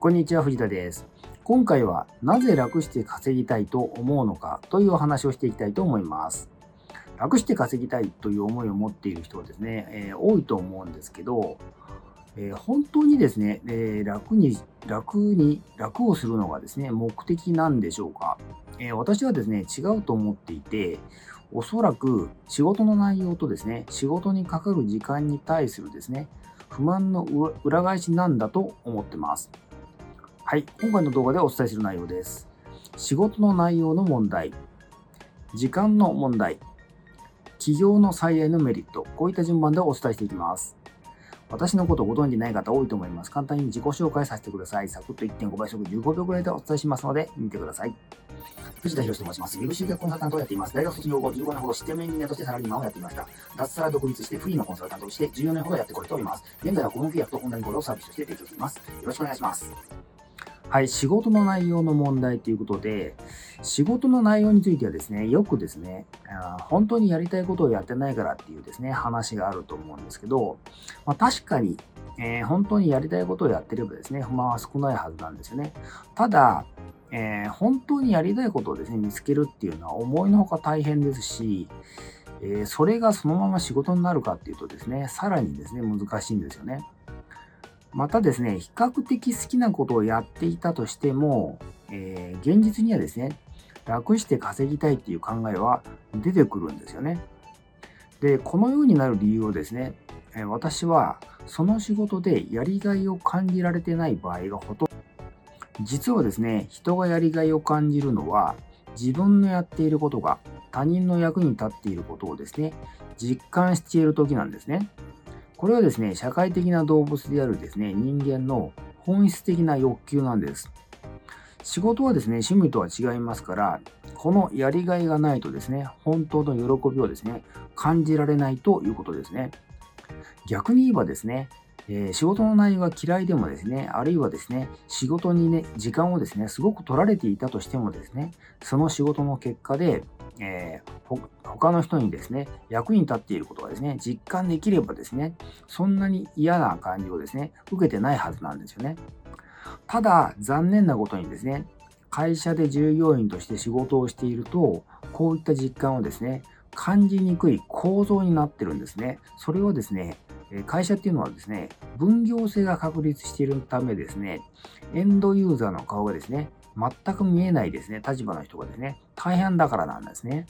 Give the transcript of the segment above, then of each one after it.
こんにちは、藤田です。今回は、なぜ楽して稼ぎたいと思うのかというお話をしていきたいと思います。楽して稼ぎたいという思いを持っている人はですね、えー、多いと思うんですけど、えー、本当にですね、えー、楽に、楽に、楽をするのがですね、目的なんでしょうか。え私はですね、違うと思っていて、おそらく仕事の内容とですね、仕事にかかる時間に対するですね、不満の裏返しなんだと思ってます。はい、今回の動画でお伝えする内容です。仕事の内容の問題、時間の問題、企業の最大のメリット、こういった順番でお伝えしていきます。私のことをご存じない方多いと思います。簡単に自己紹介させてください。サクッと1.5倍速15秒くらいでお伝えしますので、見てください。藤田博と申します。ウェブ集客コンサルタントをやっています。大学卒業後、15年ほどシステムエンジニアとしてサラリーマンをやっていました。脱サラ独立してフリーのコンサルタントとして14年ほどやってこれております。現在はコム契約とオンライン講座をサービスとして提供しています。よろしくお願いします。はい、仕事の内容の問題ということで、仕事の内容についてはですね、よくですね、本当にやりたいことをやってないからっていうですね、話があると思うんですけど、まあ、確かに、えー、本当にやりたいことをやってればですね、不満は少ないはずなんですよね。ただ、えー、本当にやりたいことをですね、見つけるっていうのは思いのほか大変ですし、えー、それがそのまま仕事になるかっていうとですね、さらにですね、難しいんですよね。またですね、比較的好きなことをやっていたとしても、えー、現実にはですね、楽して稼ぎたいっていう考えは出てくるんですよね。で、このようになる理由をですね、私はその仕事でやりがいを感じられてない場合がほとんど実はですね、人がやりがいを感じるのは、自分のやっていることが他人の役に立っていることをですね、実感している時なんですね。これはですね、社会的な動物であるですね、人間の本質的な欲求なんです。仕事はですね、趣味とは違いますから、このやりがいがないとですね、本当の喜びをですね、感じられないということですね。逆に言えばですね、えー、仕事の内容が嫌いでもですね、あるいはですね、仕事にね、時間をですね、すごく取られていたとしてもですね、その仕事の結果で、えー、他の人にですね、役に立っていることがですね、実感できればですね、そんなに嫌な感じをですね、受けてないはずなんですよね。ただ、残念なことにですね、会社で従業員として仕事をしていると、こういった実感をですね、感じにくい構造になってるんですね。それをですね、会社っていうのはですね、分業制が確立しているためですね、エンドユーザーの顔がですね、全く見えないですね、立場の人がですね、大変だからなんですね。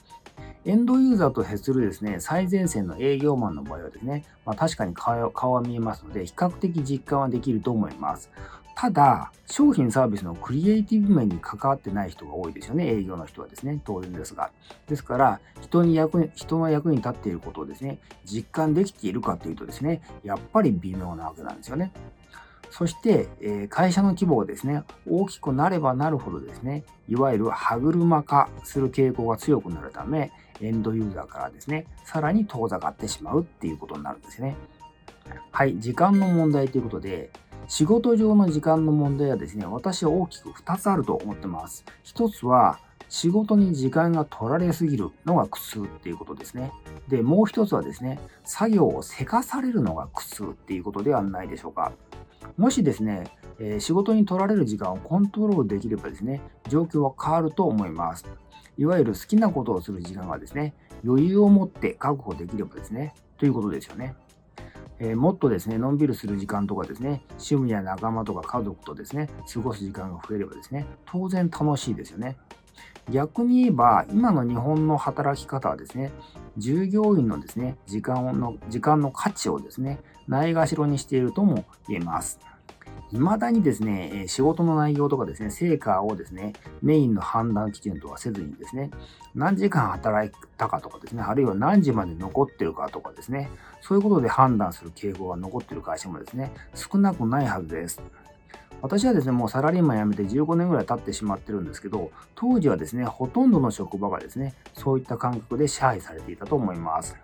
エンドユーザーと接するですね、最前線の営業マンの場合はですね、まあ、確かに顔は見えますので、比較的実感はできると思います。ただ、商品サービスのクリエイティブ面に関わってない人が多いですよね。営業の人はですね。当然ですが。ですから、人に役に、人の役に立っていることをですね、実感できているかというとですね、やっぱり微妙なわけなんですよね。そして、えー、会社の規模がですね、大きくなればなるほどですね、いわゆる歯車化する傾向が強くなるため、エンドユーザーからですね、さらに遠ざかってしまうっていうことになるんですね。はい、時間の問題ということで、仕事上の時間の問題はですね、私は大きく2つあると思ってます。1つは、仕事に時間が取られすぎるのが苦痛っていうことですね。で、もう1つはですね、作業をせかされるのが苦痛っていうことではないでしょうか。もしですね、えー、仕事に取られる時間をコントロールできればですね、状況は変わると思います。いわゆる好きなことをする時間がですね、余裕を持って確保できればですね、ということですよね。えー、もっとですね、のんびりする時間とかですね、趣味や仲間とか家族とですね、過ごす時間が増えればですね、当然楽しいですよね。逆に言えば、今の日本の働き方はですね、従業員のですね、時間の、時間の価値をですね、ないがしろにしているとも言えます。未だにですね、仕事の内容とかですね、成果をですね、メインの判断基準とはせずにですね、何時間働いたかとかですね、あるいは何時まで残ってるかとかですね、そういうことで判断する傾向が残ってる会社もですね、少なくないはずです。私はですね、もうサラリーマン辞めて15年ぐらい経ってしまってるんですけど、当時はですね、ほとんどの職場がですね、そういった感覚で支配されていたと思います。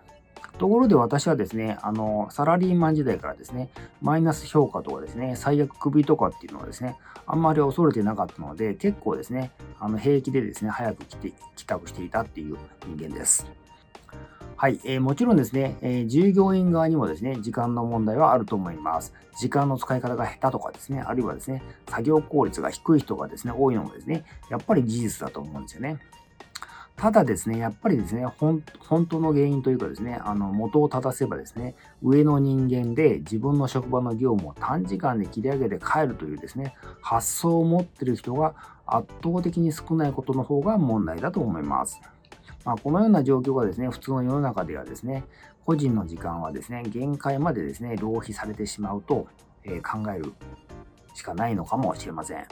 ところで私はですね、あの、サラリーマン時代からですね、マイナス評価とかですね、最悪首とかっていうのはですね、あんまり恐れてなかったので、結構ですね、あの、平気でですね、早く来て、帰宅していたっていう人間です。はい、えー、もちろんですね、えー、従業員側にもですね、時間の問題はあると思います。時間の使い方が下手とかですね、あるいはですね、作業効率が低い人がですね、多いのもですね、やっぱり事実だと思うんですよね。ただですね、やっぱりですね、本当の原因というかですね、あの元を正せばですね、上の人間で自分の職場の業務を短時間で切り上げて帰るというですね、発想を持ってる人が圧倒的に少ないことの方が問題だと思います。まあ、このような状況がですね、普通の世の中ではですね、個人の時間はですね、限界までですね、浪費されてしまうと、えー、考えるしかないのかもしれません。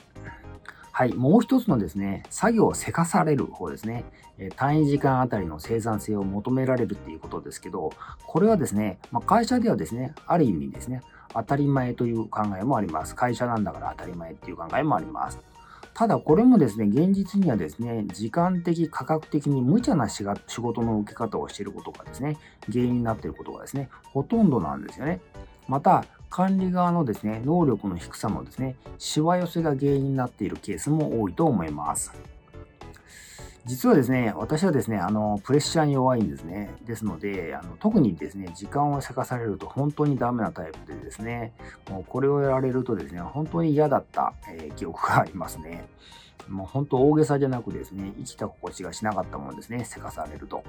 はい、もう一つのですね、作業をせかされる方ですねえ、単位時間あたりの生産性を求められるっていうことですけど、これはですね、まあ、会社ではですね、ある意味ですね、当たり前という考えもあります。会社なんだから当たり前っていう考えもあります。ただこれもですね、現実にはですね、時間的、価格的に無茶な仕事の受け方をしていることがですね、原因になっていることがですね、ほとんどなんですよね。また、管理側のですね、能力の低さもですね、しわ寄せが原因になっているケースも多いと思います。実はですね、私はですね、あの、プレッシャーに弱いんですね。ですので、あの特にですね、時間をせかされると本当にダメなタイプでですね、もうこれをやられるとですね、本当に嫌だった、えー、記憶がありますね。もう本当大げさじゃなくですね、生きた心地がしなかったものですね、せかされると。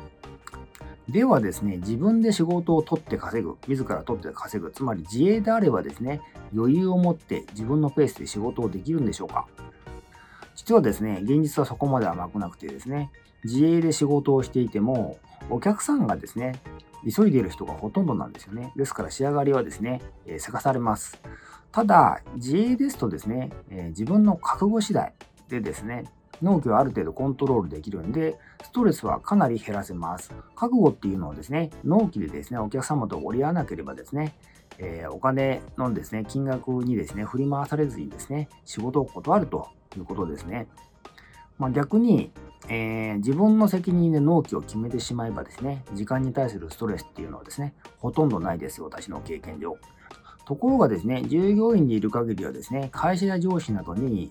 ではですね、自分で仕事を取って稼ぐ、自ら取って稼ぐ、つまり自営であればですね、余裕を持って自分のペースで仕事をできるんでしょうか実はですね、現実はそこまで甘くなくてですね、自営で仕事をしていても、お客さんがですね、急いでいる人がほとんどなんですよね。ですから仕上がりはですね、えー、せかされます。ただ、自営ですとですね、えー、自分の覚悟次第でですね、納期をある程度コントロールできるんで、ストレスはかなり減らせます。覚悟っていうのはですね、納期でですね、お客様と折り合わなければですね、えー、お金のですね、金額にですね、振り回されずにですね、仕事を断るということですね。まあ、逆に、えー、自分の責任で納期を決めてしまえばですね、時間に対するストレスっていうのはですね、ほとんどないです、私の経験上。ところがですね、従業員でいる限りはですね、会社や上司などに、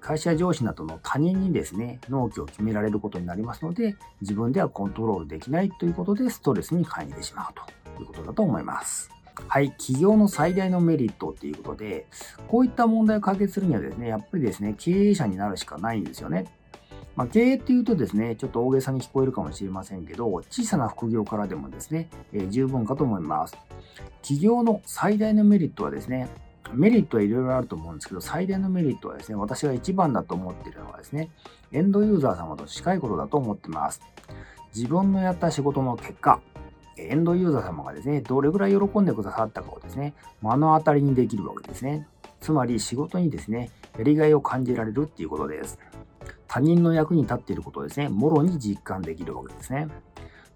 会社や上司などの他人にですね、納期を決められることになりますので、自分ではコントロールできないということで、ストレスに感じてしまうということだと思います。はい、企業の最大のメリットっていうことで、こういった問題を解決するにはですね、やっぱりですね、経営者になるしかないんですよね。まあ、経営っていうとですね、ちょっと大げさに聞こえるかもしれませんけど、小さな副業からでもですね、えー、十分かと思います。企業の最大のメリットはですね、メリットはいろいろあると思うんですけど、最大のメリットはですね、私が一番だと思っているのはですね、エンドユーザー様と近いことだと思ってます。自分のやった仕事の結果、エンドユーザー様がですね、どれぐらい喜んでくださったかをですね、目の当たりにできるわけですね。つまり仕事にですね、やりがいを感じられるっていうことです。他人の役に立っていることをですね、もろに実感できるわけですね。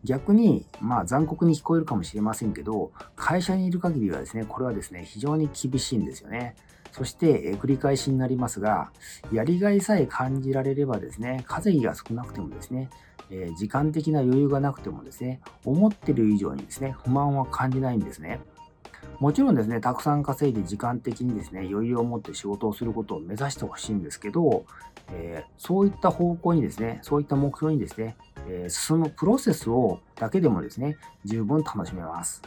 逆に、まあ残酷に聞こえるかもしれませんけど、会社にいる限りはですね、これはですね、非常に厳しいんですよね。そして、え繰り返しになりますが、やりがいさえ感じられればですね、稼ぎが少なくてもですね、え、時間的な余裕がなくてもですね、思ってる以上にですね、不満は感じないんですね。もちろんですね、たくさん稼いで時間的にですね、余裕を持って仕事をすることを目指してほしいんですけど、えー、そういった方向にですね、そういった目標にですね、えー、進むプロセスをだけでもですね、十分楽しめます。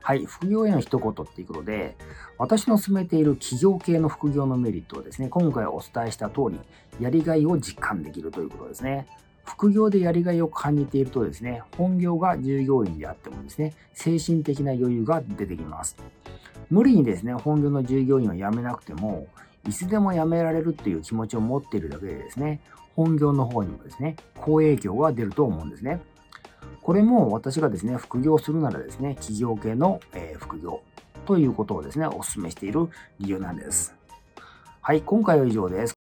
はい、副業への一言っていうことで、私の進めている企業系の副業のメリットはですね、今回お伝えした通り、やりがいを実感できるということですね。副業でやりがいを感じているとですね、本業が従業員であってもですね、精神的な余裕が出てきます。無理にですね、本業の従業員を辞めなくても、いつでも辞められるっていう気持ちを持っているだけでですね、本業の方にもですね、好影響が出ると思うんですね。これも私がですね、副業するならですね、企業系の、え、副業ということをですね、お勧めしている理由なんです。はい、今回は以上です。